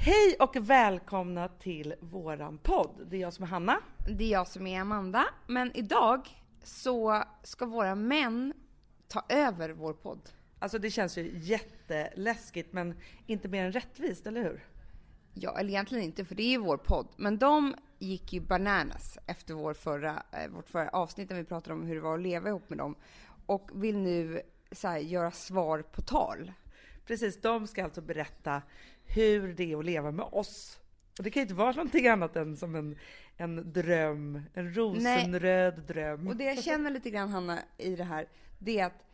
Hej och välkomna till våran podd. Det är jag som är Hanna. Det är jag som är Amanda. Men idag så ska våra män ta över vår podd. Alltså det känns ju jätteläskigt men inte mer än rättvist, eller hur? Ja, eller egentligen inte, för det är ju vår podd. Men de gick ju bananas efter vår förra, eh, vårt förra avsnitt när vi pratade om hur det var att leva ihop med dem. Och vill nu så här, göra svar på tal. Precis, de ska alltså berätta hur det är att leva med oss. Och det kan ju inte vara någonting annat än som en, en dröm, en rosenröd Nej. dröm. Och det jag känner lite grann Hanna i det här, det är att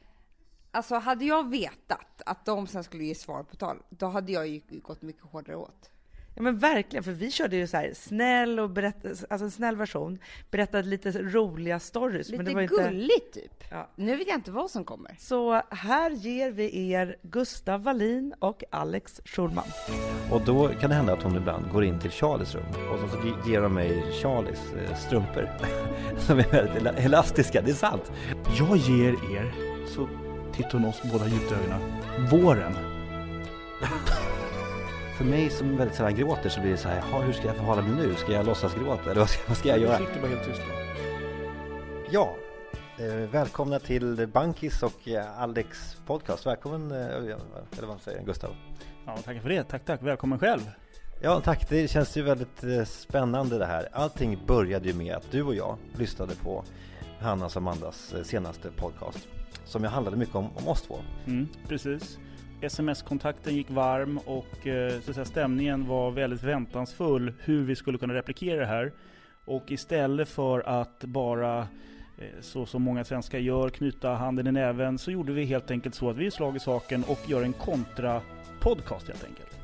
Alltså hade jag vetat att de sen skulle ge svar på tal, då hade jag ju gått mycket hårdare åt. Ja men verkligen, för vi körde ju så här snäll och berätta, alltså en snäll version, berättade lite roliga stories. Lite men det var inte... gulligt typ. Ja. Nu vet jag inte vad som kommer. Så här ger vi er Gustav Wallin och Alex Schulman. Och då kan det hända att hon ibland går in till Charlies rum och så ger de mig Charlies eh, strumpor som är väldigt elastiska, det är sant. Jag ger er, så tittar hon oss båda djupt i ögonen, våren för mig som väldigt sällan gråter så blir det så här, hur ska jag förhålla mig nu? Ska jag låtsas gråta eller vad ska, vad ska jag göra? Du sitter bara helt tyst Ja, eh, välkomna till Bankis och eh, Alex podcast. Välkommen, eh, eller vad säger Gustav? Ja, tack för det. Tack, tack. Välkommen själv. Ja, tack. Det känns ju väldigt spännande det här. Allting började ju med att du och jag lyssnade på Hannas och Amandas senaste podcast som ju handlade mycket om, om oss två. Mm, precis. Sms-kontakten gick varm och eh, så att säga, stämningen var väldigt väntansfull hur vi skulle kunna replikera det här. Och istället för att bara eh, så som många svenskar gör, knyta handen i näven, så gjorde vi helt enkelt så att vi slag i saken och gör en kontra-podcast helt enkelt.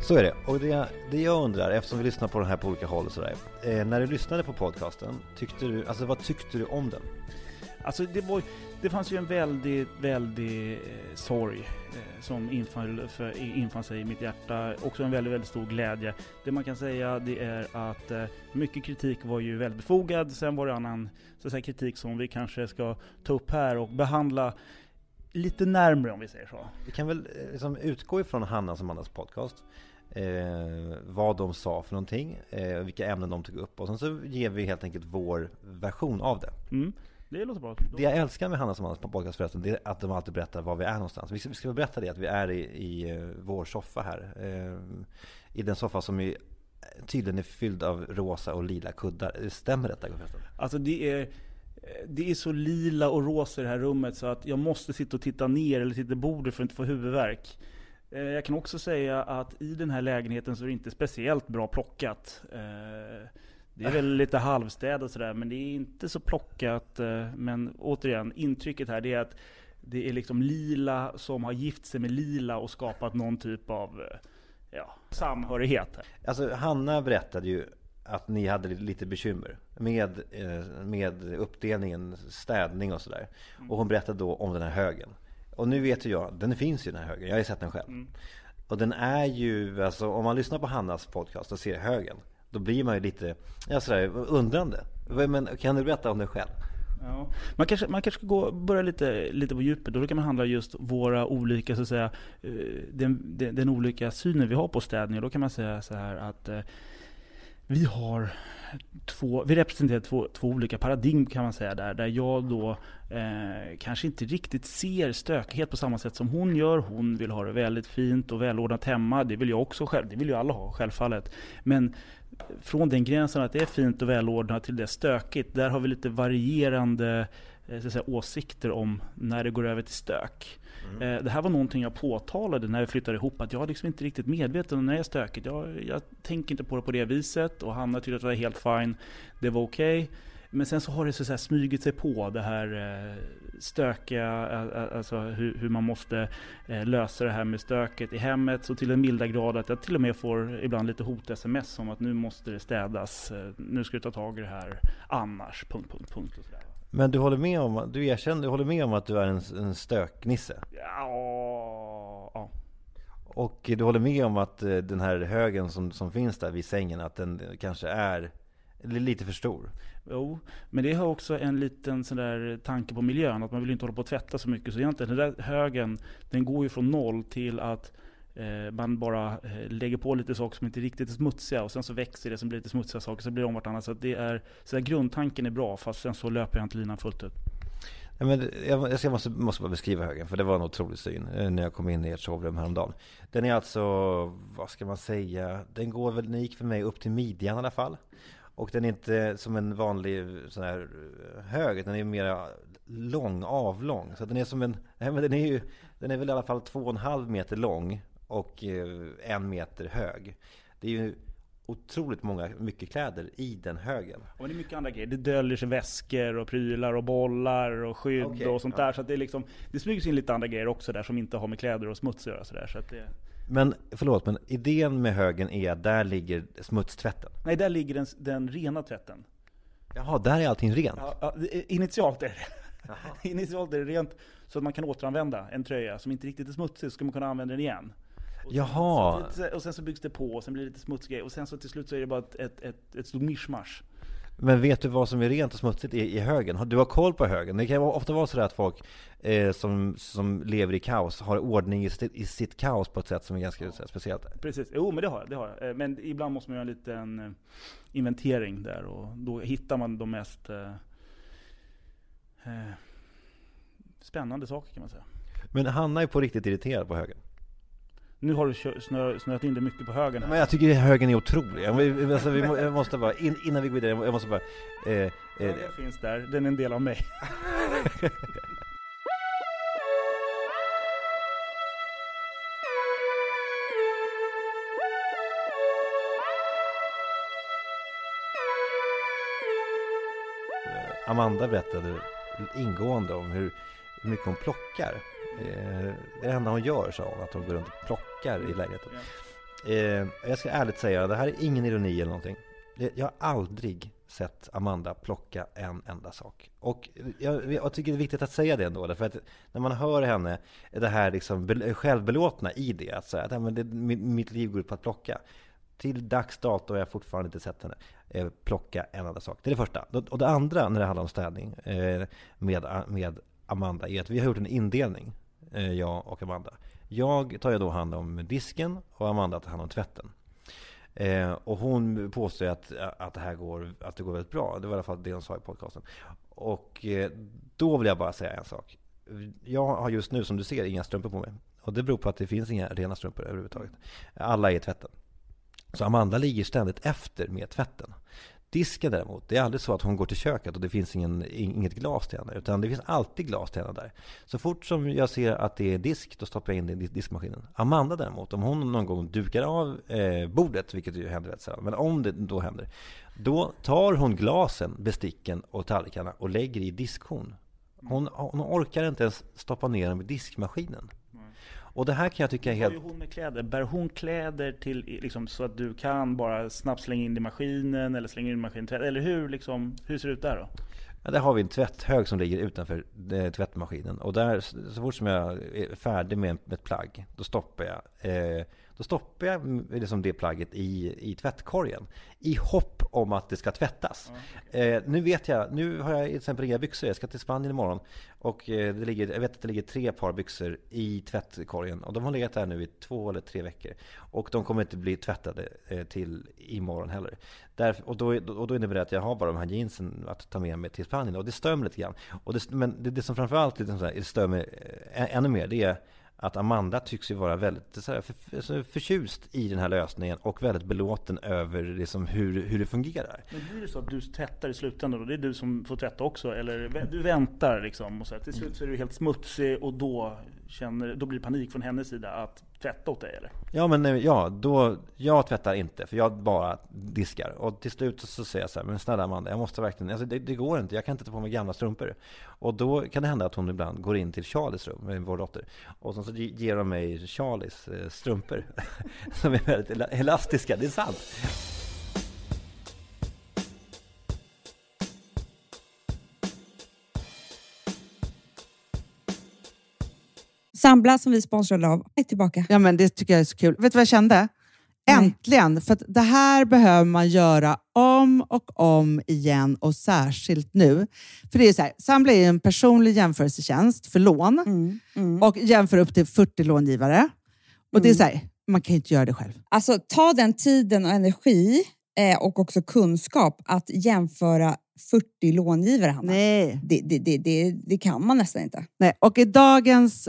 Så är det. Och det, det jag undrar, eftersom vi lyssnar på den här på olika håll och sådär. Eh, när du lyssnade på podcasten, tyckte du, alltså vad tyckte du om den? Alltså det, var, det fanns ju en väldigt, väldigt eh, sorg eh, som infann, för, infann sig i mitt hjärta. Också en väldigt, väldigt stor glädje. Det man kan säga det är att eh, mycket kritik var ju väldigt befogad. Sen var det annan så säga, kritik som vi kanske ska ta upp här och behandla lite närmre om vi säger så. Vi kan väl eh, liksom utgå ifrån Hannas och Mannas podcast. Eh, vad de sa för någonting, eh, vilka ämnen de tog upp och sen så ger vi helt enkelt vår version av det. Mm. Det låter bra. Det jag älskar med Hanna som Hannas podcast förresten, det är att de alltid berättar var vi är någonstans. Vi ska, vi ska berätta det, att vi är i, i uh, vår soffa här. Uh, I den soffa som är, tydligen är fylld av rosa och lila kuddar. Stämmer detta förresten? Alltså det är det är så lila och rosa i det här rummet så att jag måste sitta och titta ner eller titta i bordet för att inte få huvudvärk. Eh, jag kan också säga att i den här lägenheten så är det inte speciellt bra plockat. Det är väl lite halvstäd och sådär, men det är inte så plockat. Eh, men återigen, intrycket här det är att det är liksom lila som har gift sig med lila och skapat någon typ av eh, ja, samhörighet. Alltså Hanna berättade ju att ni hade lite bekymmer med, eh, med uppdelningen, städning och sådär. Mm. Och hon berättade då om den här högen. Och nu vet ju jag, den finns ju den här högen, jag har ju sett den själv. Mm. Och den är ju, alltså om man lyssnar på Hannas podcast och ser högen då blir man ju lite ja, sådär, undrande. Men kan du berätta om dig själv? Ja. Man kanske, man kanske ska gå, börja lite, lite på djupet. Då kan man handla just våra olika, så att säga, eh, den, den, den olika synen vi har på städning. Då kan man säga så här att eh, vi har två, vi representerar två, två olika paradigm kan man säga där. Där jag då eh, kanske inte riktigt ser stökighet på samma sätt som hon gör. Hon vill ha det väldigt fint och välordnat hemma. Det vill jag också själv. Det vill ju alla ha självfallet. Men från den gränsen att det är fint och välordnat till det stökigt. Där har vi lite varierande eh, så säga, åsikter om när det går över till stök. Mm. Eh, det här var någonting jag påtalade när vi flyttade ihop, att jag är liksom inte riktigt medveten om när det är stökigt. Jag, jag tänker inte på det på det viset och Hanna tyckte att det var helt fine. Det var okej. Okay. Men sen så har det så här smugit sig på det här eh, stökiga, alltså hur, hur man måste eh, lösa det här med stöket i hemmet. Så till en milda grad att jag till och med får ibland lite hot-sms om att nu måste det städas. Eh, nu ska du ta tag i det här annars. Punkt, punkt, punkt. Och så Men du håller med om, du erkänner, du håller med om att du är en, en stöknisse? Ja, ja. Och du håller med om att den här högen som, som finns där vid sängen, att den kanske är lite för stor? Jo, men det har också en liten sån där tanke på miljön, att man vill inte hålla på att tvätta så mycket. Så egentligen den där högen, den går ju från noll till att eh, man bara eh, lägger på lite saker som inte riktigt är smutsiga och sen så växer det, sen blir lite smutsiga saker, så blir det om vartannat. Så det är, så att grundtanken är bra, fast sen så löper jag inte linan fullt ut. Men jag, jag måste, måste bara beskriva högen, för det var en otrolig syn eh, när jag kom in i ert sovrum häromdagen. Den är alltså, vad ska man säga, den går väl, den gick för mig upp till midjan i alla fall. Och den är inte som en vanlig sån här eh, hög, den är mer lång, avlång. Så den är som en, nej, men den är ju, den är väl i alla fall två och en halv meter lång och eh, en meter hög. Det är ju otroligt många, mycket kläder i den högen. Och det är mycket andra grejer. Det döljer sig väskor och prylar och bollar och skydd Okej, och sånt ja. där. Så det, är liksom, det smyger sig in lite andra grejer också där som inte har med kläder och smuts att göra. Så där. Så att det, Men förlåt, men idén med högen är att där ligger smutstvätten. nej, där ligger den, den rena tvätten. Jaha, där är allting rent. Ja, initialt är det Initialt är det rent så att man kan återanvända en tröja som inte riktigt är smutsig, så ska man kunna använda den igen. Och sen, Jaha. så, och sen så byggs det på, och sen blir det lite smutsig och sen så till slut så är det bara ett, ett, ett, ett stort mischmasch. Men vet du vad som är rent och smutsigt i, i högen? Du har koll på högen? Det kan ju ofta vara så att folk eh, som, som lever i kaos har ordning i sitt, i sitt kaos på ett sätt som är ganska här, speciellt. Precis, jo men det har jag. Det har jag. Eh, Men ibland måste man göra en liten eh, inventering där och då hittar man de mest eh, eh, spännande saker kan man säga. Men Hanna är på riktigt irriterad på högen. Nu har du snö, snöat in det mycket på högen här. Men jag tycker högen är otrolig. Vi- alltså, vi må- jag måste bara, in, innan vi går vidare, jag måste bara... Eh, eh, Högen finns där, den är en del av mig. Amanda berättade ingående om hur, hur mycket hon plockar. Eh, det enda hon gör, sa hon, att hon går runt och plockar i lägenheten. Eh, jag ska ärligt säga, det här är ingen ironi eller någonting. Jag har aldrig sett Amanda plocka en enda sak. Och jag, jag tycker det är viktigt att säga det ändå, därför att när man hör henne, det här liksom bel- självbelåtna i det, att säga att "Ja, men det, mitt, liv går ut på att plocka. Till dags dato har jag fortfarande inte sett henne eh, plocka en enda sak. Det är det första. Och det andra när det handlar om städning eh, med, med Amanda är att vi har gjort en indelning, eh, jag och Amanda. Jag tar ju då hand om disken och Amanda tar hand om tvätten. Eh, och hon påstår att, att det här går, att det går väldigt bra. Det var i alla fall det hon sa i podcasten. Och eh, då vill jag bara säga en sak. Jag har just nu, som du ser, inga strumpor på mig. Och det beror på att det finns inga rena strumpor överhuvudtaget. Alla är i tvätten. Så Amanda ligger ständigt efter med tvätten. Disken däremot, det är aldrig så att hon går till köket och det finns ingen, inget glas till henne. Utan det finns alltid glas till henne där. Så fort som jag ser att det är disk, då stoppar jag in det i diskmaskinen. Amanda däremot, om hon någon gång dukar av eh, bordet, vilket ju händer rätt sällan, men om det då händer. Då tar hon glasen, besticken och tallrikarna och lägger i diskhon. Hon, hon orkar inte ens stoppa ner dem i diskmaskinen. Och det här kan jag tycka är helt... hon med kläder? Bär hon kläder till, liksom, så att du kan bara snabbt slänga in i maskinen eller slänga in i maskintvätt? Eller hur, liksom, hur ser det ut där då? Ja, där har vi en tvätthög som ligger utanför eh, tvättmaskinen. Och där, så fort som jag är färdig med, med ett plagg, då stoppar jag, eh, då stoppar jag mm, liksom det plagget i, i tvättkorgen. I hopp om att det ska tvättas. Eh, nu vet jag, nu har jag till exempel inga byxor. Jag ska till Spanien imorgon. Och eh, det ligger, jag vet att det ligger tre par byxor i tvättkorgen. Och de har legat där nu i två eller tre veckor. Och de kommer inte bli tvättade eh, till imorgon heller. Därför, och, då, och då innebär det att jag har bara de här jeansen att ta med mig till Spanien. Och det stör mig lite grann. Och det, men det, det som framförallt liksom så här, stör mig eh, ännu mer, det är att Amanda tycks ju vara väldigt så här, för, för, förtjust i den här lösningen och väldigt belåten över liksom hur, hur det fungerar. Men blir det så att du tvättar i slutändan då? Det är du som får tvätta också? Eller du väntar liksom och så här, till slut så är du helt smutsig och då, känner, då blir det panik från hennes sida att tvätta åt dig eller? Ja, men eh, ja, då, jag tvättar inte, för jag bara diskar. Och till slut så, så säger jag så här, men snälla Amanda, jag måste verkligen, alltså det, det går inte, jag kan inte ta på mig gamla strumpor. Och då kan det hända att hon ibland går in till Charlies rum, med vår dotter. Och så, så ger de mig Charlies eh, strumpor, som är väldigt elastiska, det är sant. Sambla som vi sponsrade av är tillbaka. Ja, men det tycker jag är så kul. Vet du vad jag kände? Äntligen! För det här behöver man göra om och om igen och särskilt nu. För det är så här, Sambla är en personlig jämförelsetjänst för lån Mm, mm. och jämför upp till 40 långivare. Och det är så här, man kan ju inte göra det själv. Alltså ta den tiden och energi eh, och också kunskap att jämföra 40 långivare, Hanna. Nej. Det, det, det, det, det kan man nästan inte. Nej. Och i dagens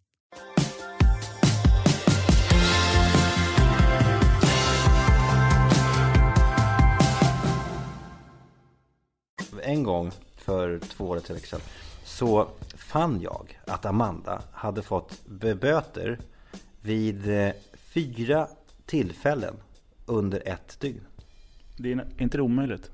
En gång för två år sedan så fann jag att Amanda hade fått böter vid eh, fyra tillfällen under ett dygn. Det är inte det omöjligt?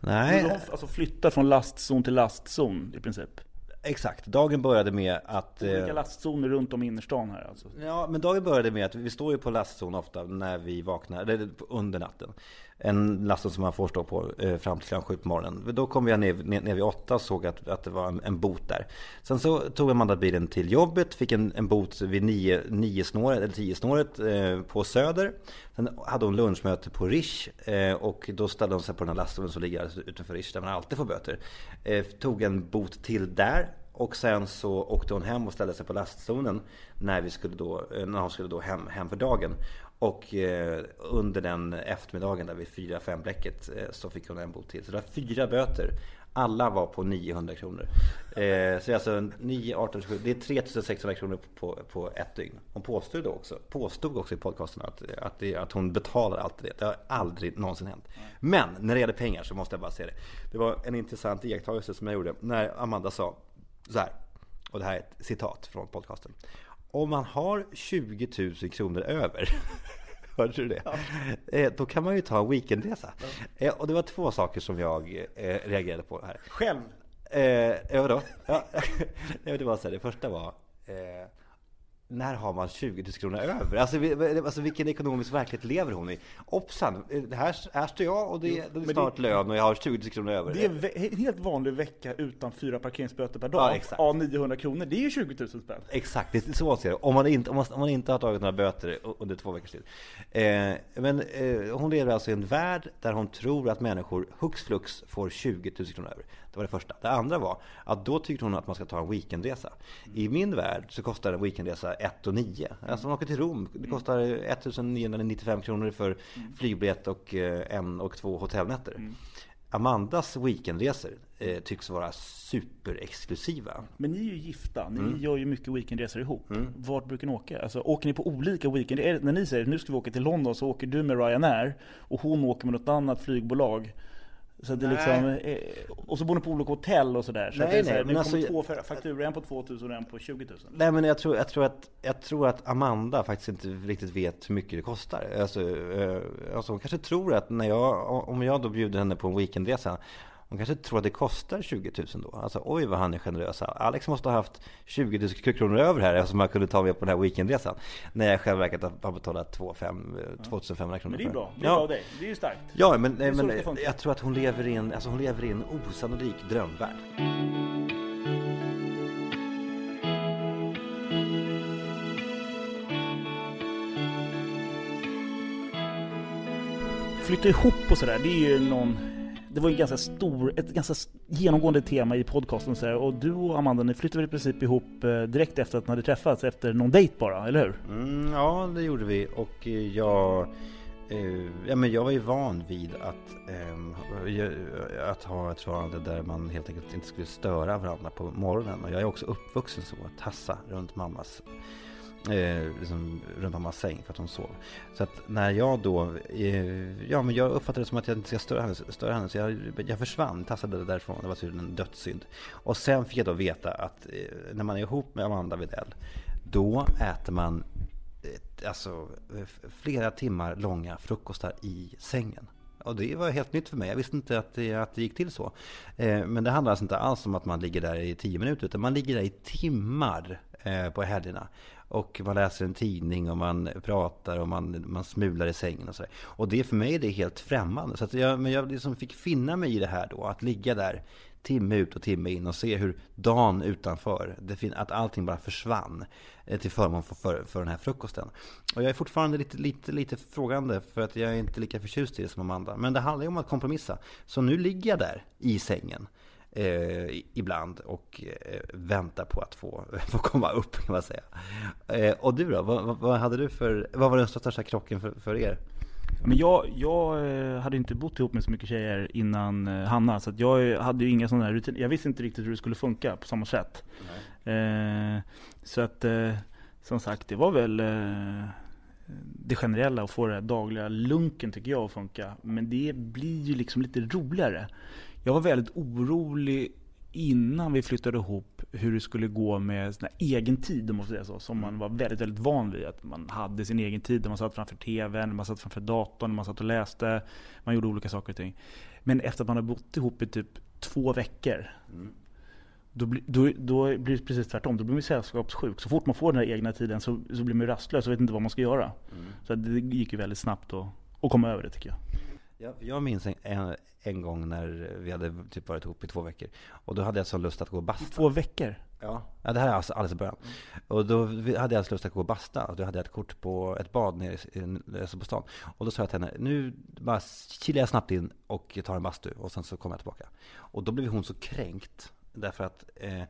Nej, De alltså flyttar från lastzon till lastzon i princip. exakt. Dagen började med att... eh, Olika lastzoner runt om i innerstan här alltså. Ja, men dagen började med att vi står ju på lastzon ofta när vi vaknar, eller under natten. En lastbil som man får stå på eh, fram till klockan sju på morgonen. Då kom jag ner, ner, ner vid åtta och såg att, att det var en, en bot där. Sen så tog Amanda bilen till jobbet, fick en, en bot vid nio, nio snåret, eller tio snåret eh, på Söder. Sen hade hon lunchmöte på Rish eh, och då ställde hon sig på den här lastbilen som ligger utanför Rish där man alltid får böter. Eh, tog en bot till där och sen så åkte hon hem och ställde sig på lastzonen när, vi skulle då, eh, när hon skulle då hem, hem för dagen. Och eh, under den eftermiddagen där vid 4-5 bläcket eh, så fick hon en bot till. Så det var fyra böter. Alla var på 900 kronor. Eh, så det är alltså 9, 18, 27, det är 3600 kronor på, på ett dygn. Hon påstod då också, påstod också i podcasten att, att, det, att hon betalar allt det. Det har aldrig någonsin hänt. Men när det gäller pengar så måste jag bara säga det. Det var en intressant iakttagelse som jag gjorde när Amanda sa så här. Och det här är ett citat från podcasten. Om man har 20 000 kronor över Hörde du det? Eh, Då kan man ju ta en weekendresa. Eh, Och det var två saker som jag eh, reagerade på här. Själv? Eh, ja, vadå? Ja, det var så här, det första var eh, när har man 20 000 kronor över? Alltså, alltså vilken ekonomisk verklighet lever hon i? Det här, här står jag och det, det är men det- snart lön och jag har 20 000 kronor över. Det är en helt vanlig vecka utan fyra parkeringsböter per dag. Ja. Av 900 kronor. Det är ju 20 000 spänn. Exakt, det är så man ser det. Om man inte, om man, om man inte har tagit några böter under två veckors tid. Eh, men eh, hon lever alltså i en värld där hon tror att människor hux flux får 20 000 kronor över. Det var det första. Det andra var att då tyckte hon att man ska ta en weekendresa. I min värld så kostar en weekendresa 1 och 9. Alltså man åker till Rom. Det kostar 1995 kronor för flygbiljett och eh, en och två hotellnätter. Amandas weekendresor eh, tycks vara superexklusiva. Men ni är ju gifta, ni Mm. gör ju mycket weekendresor ihop. Vart brukar ni åka? Alltså, åker ni på olika weekend? Är det, när ni säger nu ska vi åka till London så åker du med Ryanair och hon åker med något annat flygbolag Så det liksom, eh, och så bor ni på olika hotell och sådär. Så Nej, att det är så här, nej, men alltså- två fa- fakturor, en på 2000 och en på 20 000. Nej men jag tror, jag, tror att, jag tror att Amanda faktiskt inte riktigt vet hur mycket det kostar. Alltså, eh, alltså hon kanske tror att när jag, om jag då bjuder henne på en weekendresa hon kanske tror att det kostar 20 000 då. Alltså oj vad han är generös. Alex måste ha haft 20 000 kronor över här eftersom han kunde ta med på den här weekendresan. När jag i själva verket har betalat 2 5, 2500 kronor Men det är bra. Det är bra Ja, av dig. Det är ju starkt. ja men, men jag tror att hon lever i en, alltså hon lever i en osannolik drömvärld. Flytta ihop och sådär, det är ju någon... Det var ju ganska stor, ett ganska genomgående tema i podcasten så här. Och du och Amanda, ni flyttade i princip ihop eh, direkt efter att ni hade träffats, efter någon dejt bara, eller hur? Mm, ja, det gjorde vi. Och eh, jag, eh, ja, men jag var ju van vid att, ju- att ha ett förhållande där man helt enkelt inte skulle störa varandra på morgonen. Och jag är också uppvuxen så, att tassa runt mammas Eh, liksom runt mammas säng för att hon sov. Så att när jag då, eh, ja men jag uppfattade det som att jag inte ska störa henne, störa henne så jag, jag försvann, tassade därifrån. Det var tydligen en dödssynd. Och sen fick jag då veta att eh, när man är ihop med Amanda Widell, då äter man eh, alltså flera timmar långa frukostar i sängen. Och det var helt nytt för mig. Jag visste inte att det, att det gick till så. Eh, men det handlar alltså inte alls om att man ligger där i tio minuter, utan man ligger där i timmar eh, på helgerna. Och man läser en tidning och man pratar och man, man smular i sängen och sådär. Och det för mig är det helt främmande. Så att jag, men jag liksom fick finna mig i det här då. Att ligga där timme ut och timme in och se hur dagen utanför, det fin- att allting bara försvann eh, till förmån för, för, för den här frukosten. Och jag är fortfarande lite, lite, lite frågande för att jag är inte lika förtjust i det som Amanda. Men det handlar ju om att kompromissa. Så nu ligger jag där i sängen eh, ibland och eh, väntar på att få, få komma upp kan man säga. Eh, och du då? Vad, vad, hade du för, vad var den största krocken för, för er? Men jag, jag eh, hade inte bott ihop med så mycket tjejer innan eh, Hanna, så att jag hade ju inga sådana rutiner. Jag visste inte riktigt hur det skulle funka på samma sätt. Eh, så att, som sagt, det var väl det generella att få den dagliga lunken tycker jag att funka. Men det blir ju liksom lite roligare. Jag var väldigt orolig innan vi flyttade ihop hur det skulle gå med här egen tid om man säga så. Som man var väldigt, väldigt van vid. Att man hade sin egen tid. Man satt framför TVn, man satt framför datorn, man satt och läste. Man gjorde olika saker och ting. Men efter att man har bott ihop i typ två veckor. Då, bli, då, då blir det precis tvärtom. Då blir man sällskapssjuk. Så fort man får den här egna tiden så, så blir man rastlös och vet inte vad man ska göra. Så att det gick ju väldigt snabbt att, att komma över det tycker jag. Jag, jag minns en, en, en gång när vi hade typ varit ihop i två veckor. Och då hade jag så lust att gå och basta. Två veckor? Ja. ja, det här är alltså alldeles i början. Och då hade jag så lust att gå och basta. Och då hade jag ett kort på ett bad nere i, i, alltså på stan. Och då sa jag till henne, nu bara kilar jag snabbt in och tar en bastu. Och sen så kommer jag tillbaka. Och då blev hon så kränkt. Därför att eh,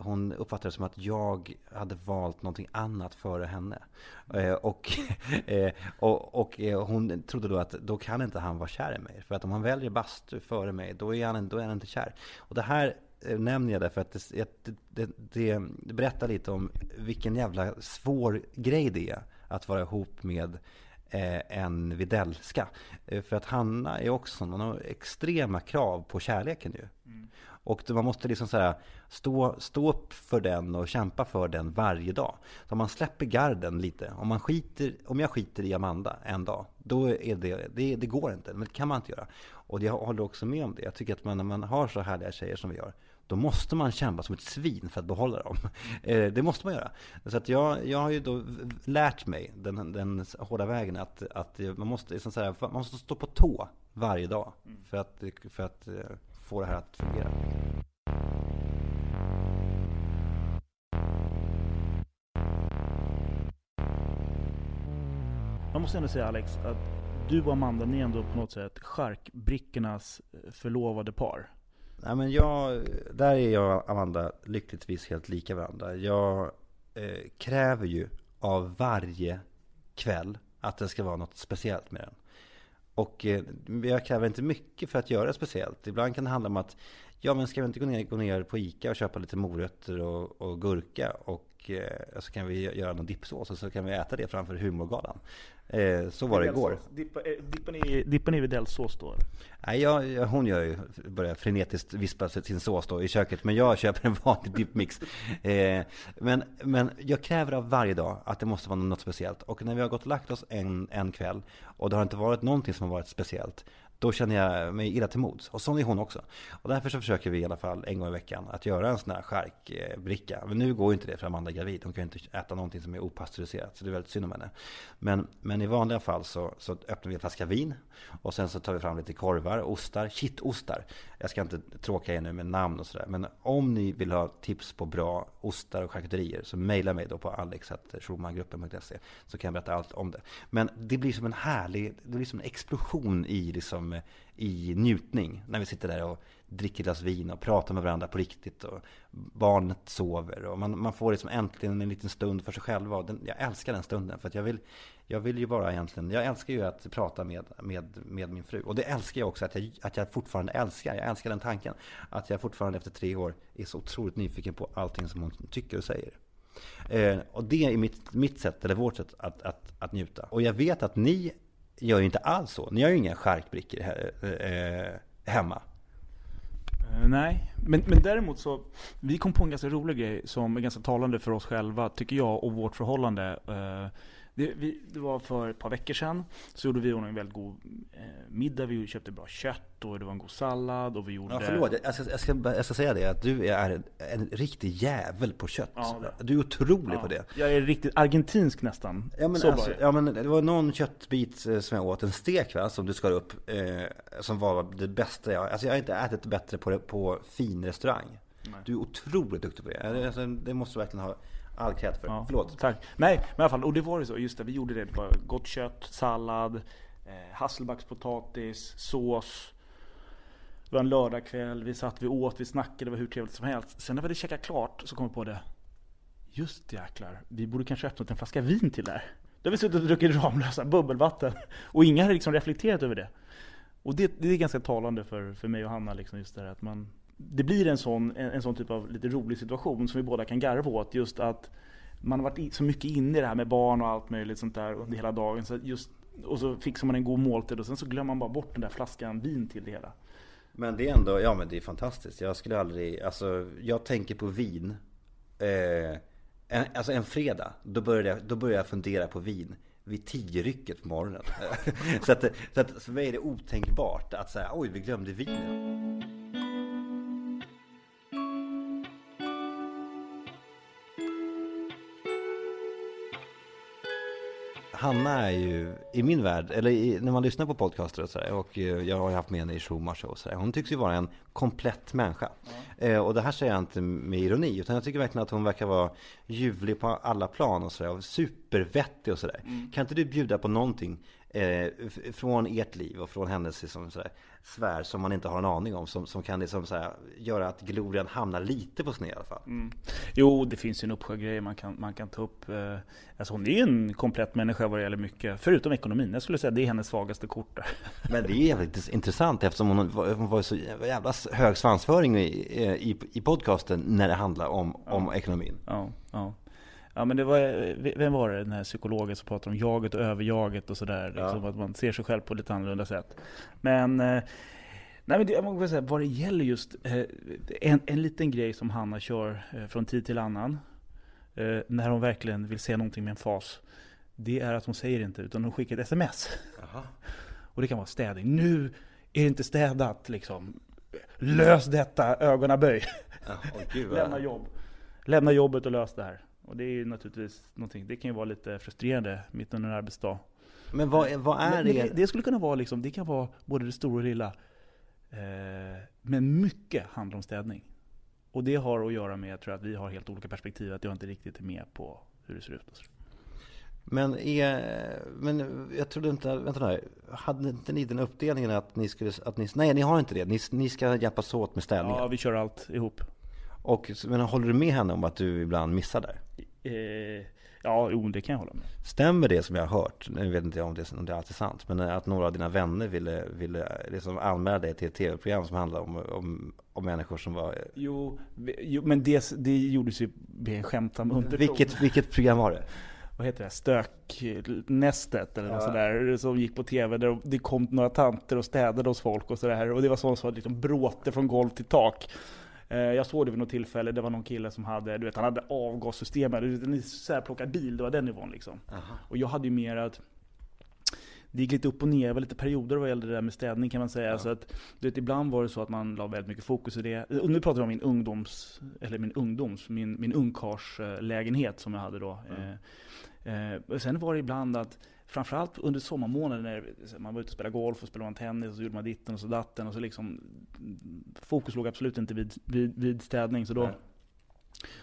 hon uppfattade det som att jag hade valt någonting annat före henne. Eh, och, eh, och, och eh, hon trodde då att då kan inte han vara kär i mig. För att om han väljer bastu före mig, då är han, då är han inte kär. Och det här eh, nämner jag därför att det, det, det, det, berättar lite om vilken jävla svår grej det är att vara ihop med eh, en Videllska. Eh, för att Hanna är också, hon har extrema krav på kärleken ju. Mm. Och man måste liksom så här, stå, stå upp för den och kämpa för den varje dag. Så om man släpper garden lite, om, man skiter, om jag skiter i Amanda en dag, då är det, det, det går inte. Men det kan man inte göra. Och jag håller också med om det. Jag tycker att man, när man har så härliga tjejer som vi gör, då måste man kämpa som ett svin för att behålla dem. Eh, Det måste man göra. Så att jag, jag har ju då lärt mig den, den hårda vägen att, att man, måste, liksom så här, man måste stå på tå varje dag för att, för att eh, få det här att fungera. Man måste ändå säga Alex, att du och Amanda, ni är ändå på något sätt charkbrickornas eh, förlovade par. Nej, men jag, där är jag och Amanda lyckligtvis helt lika varandra. Jag eh, kräver ju av varje kväll att det ska vara något speciellt med den. Och eh, jag kräver inte mycket för att göra speciellt. Ibland kan det handla om att Ja men ska vi inte gå ner, gå ner på ICA och köpa lite morötter och, och gurka och och eh, så kan vi göra någon dippsås och så kan vi äta det framför humorgalan. Eh, så var det igår. Dippa, eh, dippar, ni, dippar ni videllsås då? Eller? Nej, jag, jag, hon gör ju, börjar frenetiskt vispa sin sås då i köket, men jag köper en vanlig dippmix. Eh, men, men jag kräver av varje dag att det måste vara något speciellt. Och när vi har gått och lagt oss en, en kväll och det har inte varit någonting som har varit speciellt, då känner jag mig illa till mods. Och sån är hon också. Och därför så försöker vi i alla fall en gång i veckan att göra en sån här skärkbricka. Men nu går ju inte det för Amanda är gravid. Hon kan ju inte äta någonting som är opastöriserat. Så det är väldigt synd om henne. Men, men i vanliga fall så, så öppnar vi en flaska vin. Och sen så tar vi fram lite korvar, ostar, kittostar. Jag ska inte tråka er nu med namn och sådär. Men om ni vill ha tips på bra ostar och charkuterier så mejla mig då på alex.schulmangruppen.se så kan jag berätta allt om det. Men det blir som en härlig, det blir som en explosion i liksom i njutning när vi sitter där och dricker glas vin och pratar med varandra på riktigt och barnet sover och man, man får liksom äntligen en liten stund för sig själva och den, jag älskar den stunden för att jag vill jag vill ju bara egentligen, jag älskar ju att prata med, med, med min fru och det älskar jag också att jag, att jag fortfarande älskar, jag älskar den tanken att jag fortfarande efter tre år är så otroligt nyfiken på allting som hon tycker och säger. Eh, och det är mitt, mitt sätt, eller vårt sätt att, att, att njuta. Och jag vet att ni gör ju inte alls så. Ni har ju inga charkbrickor eh, hemma. Eh, nej, men, men däremot så, vi kom på en ganska rolig grej som är ganska talande för oss själva, tycker jag, och vårt förhållande. Eh, det, vi, det, var för ett par veckor sedan. Så gjorde vi en väldigt god eh, middag. Vi köpte bra kött och det var en god sallad. Och vi gjorde... Ja, förlåt, jag ska, jag, ska, jag ska säga det. Att du är en, en riktig jävel på kött. Ja, du är otrolig ja, på det. Jag är riktigt argentinsk nästan. Ja men, alltså, ja, men det var någon köttbit eh, som jag åt. En stek va, som du skar upp. Eh, som var det bästa jag... Alltså jag har inte ätit bättre på, på fin restaurang. Nej. Du är otroligt duktig på det. Alltså, det måste du verkligen ha All cred för. Ja, Förlåt. Tack. Nej, men i alla fall. Och det var ju så. Just det, vi gjorde det. Det var gott kött, sallad, eh, hasselbackspotatis, sås. Det var en lördagkväll. Vi satt, vi åt, vi snackade. Det var hur trevligt som helst. Sen när vi hade käkat klart så kom vi på det. Just jäklar. Vi borde kanske öppnat en flaska vin till där. Då har vi suttit och druckit Ramlösa bubbelvatten. Och ingen har liksom reflekterat över det. Och det, det är ganska talande för, för mig och Hanna. Liksom just det här, att man, det blir en sån, en, en sån typ av lite rolig situation som vi båda kan garva åt. Just att man har varit så mycket inne i det här med barn och allt möjligt sånt där under hela dagen. Så just, och så fixar man en god måltid och sen så glömmer man bara bort den där flaskan vin till det hela. Men det är ändå, ja men det är fantastiskt. Jag skulle aldrig, alltså jag tänker på vin. Eh, en, alltså en fredag, då börjar, jag, då börjar jag fundera på vin vid tio rycket på morgonen. så, att, så att för mig är det otänkbart att säga oj vi glömde vinet. Hanna är ju, i min värld, eller i, när man lyssnar på podcaster och sådär, och eh, jag har haft med henne i Schumacher och sådär, hon tycks ju vara en komplett människa. Mm. Eh, och det här säger jag inte med ironi, utan jag tycker verkligen att hon verkar vara ljuvlig på alla plan och sådär, och supervettig och sådär. Mm. Kan inte du bjuda på någonting eh, från ert liv och från hennes liksom, sådär, svär som man inte har en aning om. Som, som kan liksom, sådär, göra att glorian hamnar lite på sned i alla fall. Mm. Jo, det finns ju en uppsjö grejer man kan, man kan ta upp. Eh, alltså hon är en komplett människa vad det gäller mycket. Förutom ekonomin. Jag skulle säga det är hennes svagaste kort där. Men det är jävligt intressant eftersom hon var, hon var så jävla hög svansföring i, i, i podcasten när det handlar om, ja. om ekonomin. Ja, ja. Ja men det var, vem var det, den här psykologen som pratade om jaget och överjaget och sådär. Liksom, ja. Att man ser sig själv på lite annorlunda sätt. Men, eh, nej men det, jag måste säga, vad det gäller just eh, en, en liten grej som Hanna kör eh, från tid till annan. När hon verkligen vill säga någonting med en fas. Det är att hon säger inte, utan hon skickar ett sms. Aha. Och det kan vara städning. Nu är det inte städat liksom. Lös detta, ögonaböj. Oh, Lämna jobb. Lämna jobbet och lös det här. Och det är ju naturligtvis någonting, det kan ju vara lite frustrerande mitt under en arbetsdag. Men vad, vad är det? det? det? skulle kunna vara liksom, det kan vara både det stora och det lilla. Eh, men mycket handlar om städning. Och det har att göra med, jag tror att vi har helt olika perspektiv, att jag inte riktigt är med på hur det ser ut. Men, är, men jag trodde inte, vänta nu, hade inte ni den uppdelningen att ni skulle, att ni, nej ni har inte det, ni, ni ska hjälpas åt med städningen? Ja, vi kör allt ihop. Och, men håller du med henne om att du ibland missar där? Eh, Ja, jo, det kan jag hålla med. Stämmer det som jag har hört, nu vet inte jag om det, om det är alltid sant, men att några av dina vänner ville, ville liksom anmäla dig till ett tv-program som handlar om, om, om människor som var... Jo, jo men det, det gjordes ju med skämtsam underton. Vilket, vilket program var det? vad heter det, Stöknästet eller något sådär, som gick på tv där det kom några tanter och städade hos folk och sådär. Och det var sånt som liksom bråte från golv till tak. Eh, Jag såg det vid något tillfälle, det var någon kille som hade, du vet han hade avgassystemet, en isärplockad bil, det var den nivån liksom. Och jag hade ju mer att det gick lite upp och ner, det var lite perioder vad gällde det där med städning kan man säga. Så att, du vet, ibland var det så att man la väldigt mycket fokus i det. Och nu pratar jag om min ungdoms, eller min ungdoms, min, min ungkarlslägenhet som jag hade då. Eh, eh, och sen var det ibland att Framförallt under sommarmånader när man var ute och spelade golf och spelade man tennis och så gjorde man ditten och så datten och så liksom Fokus låg absolut inte vid, vid, vid städning så då Nej.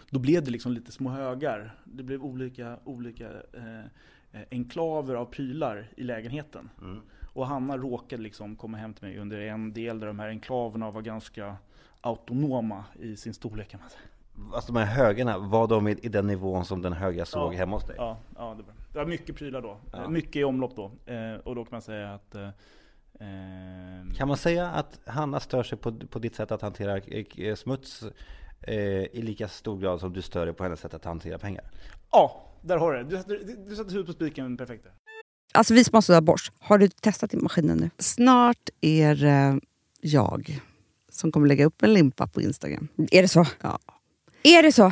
Då blev det liksom lite små högar. Det blev olika, olika eh, enklaver av prylar i lägenheten. Mm. Och Hanna råkade liksom komma hem till mig under en del där de här enklaverna var ganska autonoma i sin storlek kan man säga. Alltså de här högarna, var de i, i den nivån som den hög jag såg Ja. hemma hos dig? Ja, ja det, var, det var mycket prylar då. Ja. Eh, Mycket i omlopp då. Eh, och då kan man säga att eh, eh, Kan man säga att Hanna stör sig på, på ditt sätt att hantera eh, smuts eh, i lika stor grad som du stör dig på hennes sätt att hantera pengar? Ja, där har du det. Du satte, du, du satte huvudet på spiken perfekt. Alltså vi sponsrar Bosch. Har du testat i maskinen nu? Snart är det jag som kommer lägga upp en limpa på Instagram. Är det så? Ja. Är det så?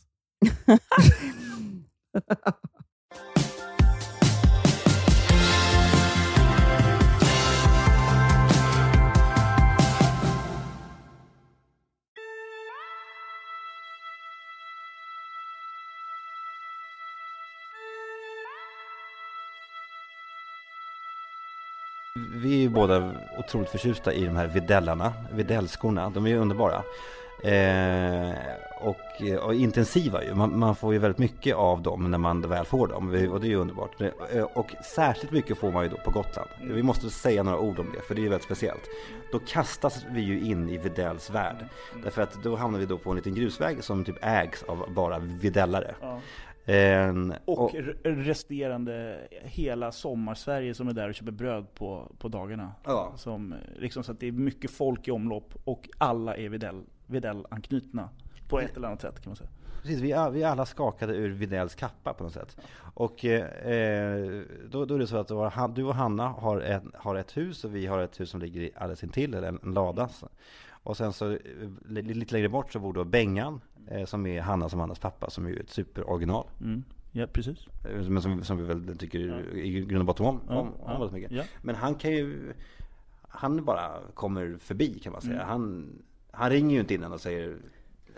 Vi är ju båda otroligt förtjusta i de här videllarna, videllskorna. De är ju underbara. Eh, och, och, intensiva ju. Man, man, får ju väldigt mycket av dem när man väl får dem. Och det är ju underbart. Eh, och särskilt mycket får man ju då på Gotland. Mm. Vi måste säga några ord om det, för det är ju väldigt speciellt. Då kastas vi ju in i Vidells värld. Mm. Därför att då hamnar vi då på en liten grusväg som typ ägs av bara videllare. Ja. En, och, och, resterande hela sommarsverige som är där och köper bröd på, på dagarna. Ja. Som, liksom så att det är mycket folk i omlopp och alla är Videll, Videll-anknutna på ett eller annat sätt kan man säga. Precis, vi är alla skakade ur Vidells kappa på något sätt. Och eh, då, då, är det så att du och Hanna har, en, har ett hus och vi har ett hus som ligger alldeles intill, eller en, en lada. Och sen så lite längre bort så bor då Bengan eh, som är Hanna som Hannas pappa som är ett superoriginal. Mm. Ja, precis. Eh, men som, som vi väl tycker ja. i grund och botten om, ja, om, om väldigt mycket. Men han kan ju, han bara kommer förbi kan man säga. Mm. Han, han ringer ju inte innan och säger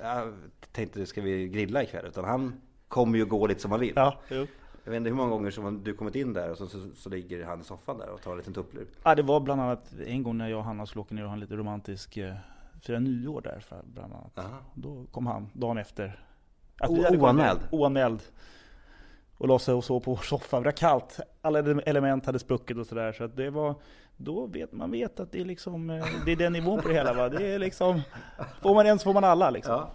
jag tänkte ska vi grilla ikväll? Utan han kommer ju gå lite som han vill. Ja, jo. Jag vet inte hur många gånger som du kommit in där och så, så, så ligger han i soffan där och tar en liten tupplur. Ja, det var bland annat en gång när jag och Hanna skulle åka ner och ha en lite romantisk eh, fira nyår där för bland annat. Aha. Då kom han dagen efter. Att oanmäld? Oanmäld. Och la sig och sov på vår soffa. Det var kallt. Alla element hade spruckit och sådär. Så att det var, då vet man vet att det är liksom, eh, det är den nivån på det hela va. Det är liksom, får man en så får man alla liksom. Ja.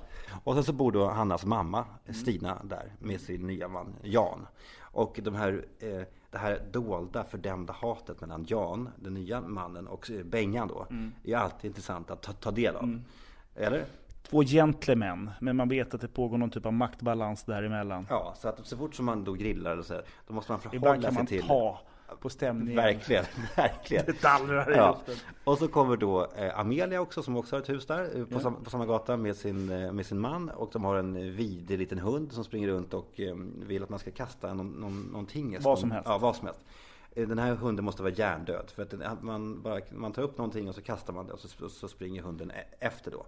Och sen så bor då Hannas mamma Stina där med sin nya man Jan. Och de här eh, det här dolda fördämda hatet mellan Jan, den nya mannen, och Bengan då, mm. är alltid intressant att ta, ta del av. Mm. Eller? Två gentlemän, men man vet att det pågår någon typ av maktbalans däremellan. Ja, så att så fort som man då grillar eller så här, då måste man förhålla sig till... Ibland kan man ta på stämningen. Verkligen, verkligen. Detaljer ja. Och så kommer då eh, Amelia också som också har ett hus där eh, på, ja. sam, på samma gata med sin, eh, med sin man. Och de har en vidrig liten hund som springer runt och vill att man ska kasta någon, någon, någonting. Vad som helst. Ja, vad som helst. Den här hunden måste vara hjärndöd. För att man, bara, man tar upp någonting och så kastar man det och så, så springer hunden e-, efter då.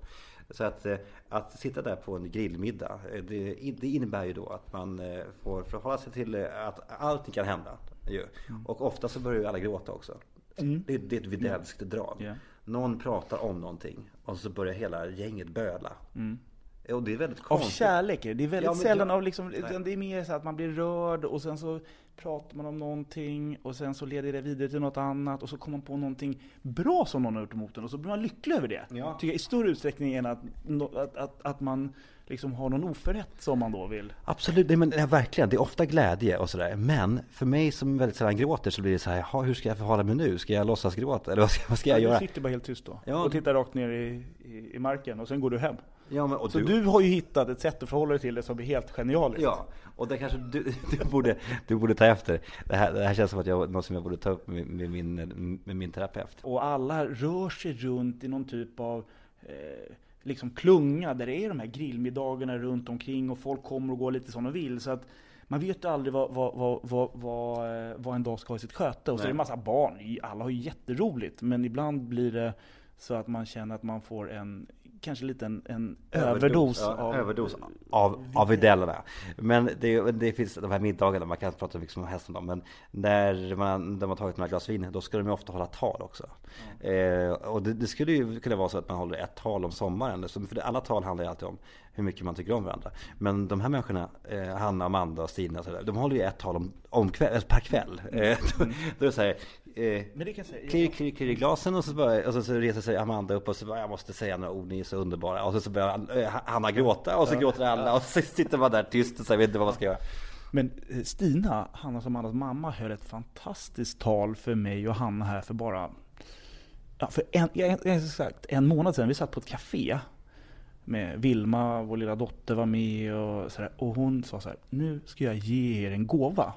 Så att, att sitta där på en grillmiddag, det, det innebär ju då att man får förhålla sig till att allting kan hända. Ju. Mm. Och ofta så börjar ju alla gråta också. Mm. Det, det, är ett videlskt drag. Yeah. Någon pratar om någonting och så börjar hela gänget böla. Mm. Och det är väldigt konstigt. Av kärlek, det är väldigt ja, sällan jag, av liksom, det är mer så att man blir rörd och sen så pratar man om någonting och sen så leder det vidare till något annat och så kommer man på någonting bra som någon har gjort emot en och så blir man lycklig över det. Ja. Tycker jag, I större utsträckning än att, att, att, att man liksom har någon oförrätt som man då vill. Absolut, nej, men, ja, verkligen. Det är ofta glädje och sådär. Men för mig som väldigt sällan gråter så blir det så här, hur ska jag förhålla mig nu? Ska jag låtsas gråta? Eller vad ska, vad ska jag ja, göra? Du sitter bara helt tyst då. Ja. Och tittar rakt ner i, i, i marken och sen går du hem. Ja, men, så du... du... har ju hittat ett sätt att förhålla dig till det som är helt genialiskt. Ja, och det kanske du, du, borde, du borde ta efter. Det här, det här känns som att jag, något som jag borde ta upp med, med, min, med min terapeut. Och alla rör sig runt i någon typ av eh, liksom klunga där det är de här grillmiddagarna runt omkring och folk kommer och går lite som de vill. Så att man vet ju aldrig vad, vad, vad, vad, eh, en dag ska ha i sitt sköte. Och så är det en massa barn. Alla har ju jätteroligt. Men ibland blir det så att man känner att man får en kanske lite en, en överdos, ja, av, överdos av, av videllerna. Men det, det, finns de här middagarna, man kan prata mycket som helst om dem. Men när man, när man tagit några glas vin, då ska de ju ofta hålla tal också. Mm. Eh, och det, det, skulle ju kunna vara så att man håller ett tal om sommaren. För alla tal handlar ju alltid om hur mycket man tycker om varandra. Men de här människorna, eh, Hanna, Amanda och Stina, och så där, de håller ju ett tal om, om kväll, per kväll. Mm. Eh, då, då är det så här, Eh, klirr, klirr, klirr i glasen och så, bara, och så, så reser sig Amanda upp och så bara, jag måste säga några ord, ni är så underbara. Och så, så börjar eh, Hanna gråta och så ja, gråter alla och så sitter man där tyst och så vet inte vad man ska göra. Men eh, Stina, Hanna som Amandas mamma, höll ett fantastiskt tal för mig och Hanna här för bara, ja, för en, sagt, en månad sedan. Vi satt på ett café med Vilma, vår lilla dotter var med och sådär. Och hon sa så här, nu ska jag ge er en gåva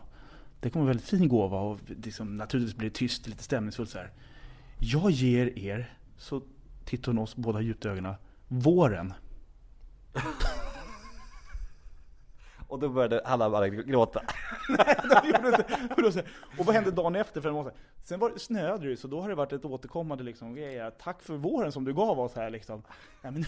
det kommer en väldigt fin gåva och liksom, naturligtvis blir det tyst, lite stämningsfullt så här. Jag ger er, så tittar hon oss båda djupt i ögonen, våren. Och då började alla bara gråta. De gjorde inte- och, och vad hände dagen efter? För en månad? Sen var snöade det så då har det varit ett återkommande liksom, grej, att tack för våren som du gav oss här liksom. Nej, men,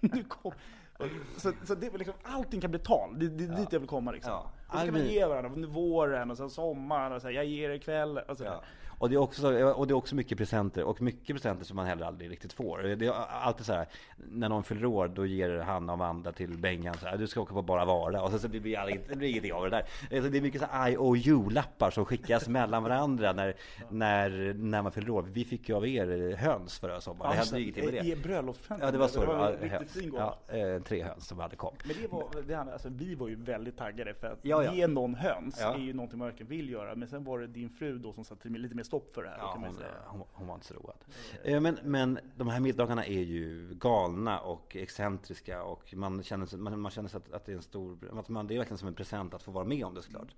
nu kom, och, så, så det liksom, allting kan bli tal, det, det är dit jag vill komma liksom. Ja. Och så kan man ge varandra under våren och sen sommaren och så här, jag ger er kväll och så. Ja. Och, det är också, och det är också mycket presenter, och mycket presenter som man heller aldrig riktigt får. Det är alltid så här, när någon fyller år, då ger Hanna och Amanda till Bengan så här, du ska åka på Bara Vara, och sen så blir det, aldrig, det blir ingenting av det där. Alltså, det är mycket så IOU-lappar som skickas mellan varandra när, när, när man fyller år. Vi fick ju av er höns förra sommaren, det hände ingenting med det. Ge bröllopspresenter. Ja, det var så. Det var en riktigt höns. Ja, eh, tre höns som hade kom. Men det var, det, alltså, vi var ju väldigt taggade för att Ja, ja. ge någon höns Ja. är ju någonting man verkligen vill göra. Men sen var det din fru då som satte lite mer stopp för det här. Ja, hon, hon, hon var inte så road. Eh, Men, men de här middagarna är ju galna och excentriska och man känner, man, man känner sig att, att det är en stor, att man, det är verkligen som en present att få vara med om det såklart.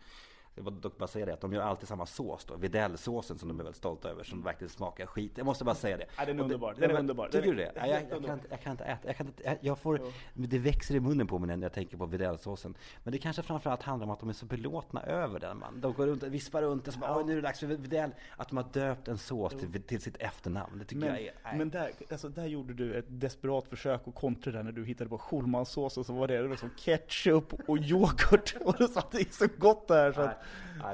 Jag vill dock bara säga det att de gör alltid samma sås då, Videll-såsen som de är väldigt stolta över, som verkligen smakar skit. Jag måste bara säga det. Ja, den är underbar. Den är underbar. Tycker du det? Ja, jag, jag, kan inte, jag kan inte äta, jag kan inte, jag, får, det växer i munnen på mig när jag tänker på Videll-såsen. Men det kanske framförallt handlar om att de är så belåtna över den man. De går runt och vispar runt och så bara, nu är det dags för Videll. Att de har döpt en sås till, till sitt efternamn. Det tycker Men, jag är, nej. men där, alltså, där gjorde du ett desperat försök att kontra där när du hittade på Schulmansås och så var det, det var som ketchup och yoghurt och det satt i så gott där så, att,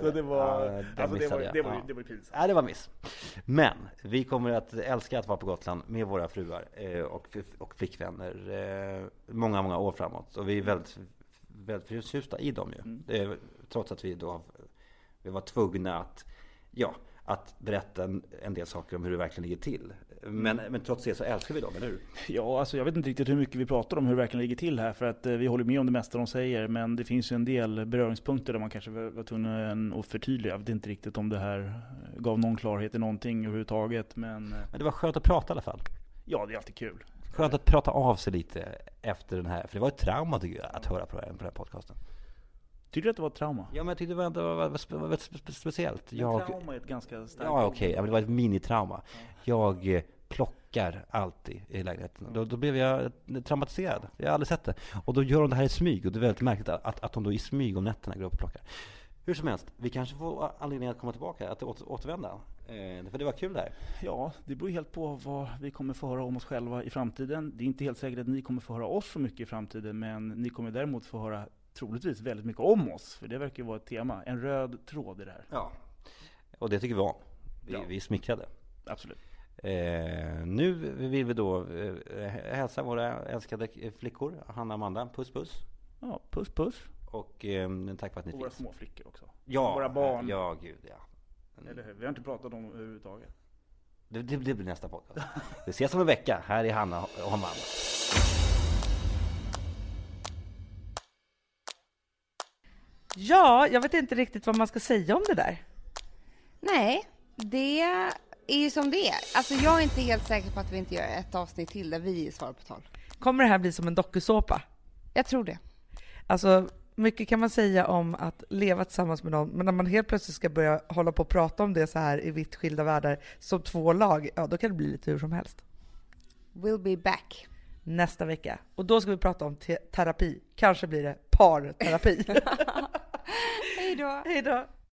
så det var, ja, alltså, det var, det var, ju- Ja. det var pinsamt. Nej, det var miss. Men vi kommer att älska att vara på Gotland med våra fruar eh, och, och flickvänner eh, många, många år framåt. Och vi är väldigt, väldigt förtjusta i dem ju. Eh, trots att vi då vi var tvungna att, ja, att berätta en, en del saker om hur det verkligen ligger till. Men, men trots det så älskar vi dem, eller hur? Ja, alltså jag vet inte riktigt hur mycket vi pratar om hur det verkligen ligger till här, för att eh, vi håller med om det mesta de säger, men det finns ju en del beröringspunkter där man kanske var tvungen att förtydliga. Jag vet inte riktigt om det här eh, gav någon klarhet i någonting överhuvudtaget, men eh, Men det var skönt att prata i alla fall. ja, det är alltid kul. Skönt att prata av sig lite efter den här, för det var ett trauma tycker jag, att höra på den, på den här podcasten. Tycker du att det var ett trauma? Ja men jag tyckte det var, det var, var, var, speciellt. Jag, trauma är ett ganska starkt ja okej, men det var ett minitrauma. Jag eh, plockar alltid i lägenheten. Då, då blev jag traumatiserad. Jag har aldrig sett det. Och då gör de det här i smyg och det är väldigt märkligt att, att, att de då i smyg om nätterna går upp och plockar. Hur som helst, vi kanske får anledning att komma tillbaka, att åter, återvända. Eh, för det var kul där. Ja, det beror helt på vad vi kommer få höra om oss själva i framtiden. Det är inte helt säkert att ni kommer få höra oss så mycket i framtiden, men ni kommer däremot få höra troligtvis väldigt mycket om oss, för det verkar ju vara ett tema, en röd tråd i det här. Ja. Och det tycker vi om. Vi, Ja. vi är smickrade. Absolut. Eh, nu vill vi då eh, hälsa våra älskade flickor, Hanna och Amanda, puss puss. Ja, puss puss. Och eh, tack för att ni Och våra finns. små flickor också. Ja, våra barn. Ja, gud ja. Eller hur? Vi har inte pratat om det överhuvudtaget. Det, det, det blir nästa podcast. Vi ses om en vecka. Här är Hanna och Amanda. Ja, jag vet inte riktigt vad man ska säga om det där. Nej, det är ju som det är. Alltså jag är inte helt säker på att vi inte gör ett avsnitt till där vi svarar på tal. Kommer det här bli som en dokusåpa? Jag tror det. Alltså, mycket kan man säga om att leva tillsammans med någon, men när man helt plötsligt ska börja hålla på och prata om det så här i vitt skilda världar som två lag, ja då kan det bli lite hur som helst. We'll be back. Nästa vecka. Och då ska vi prata om te- terapi. Kanske blir det parterapi. Hej då! Hej då!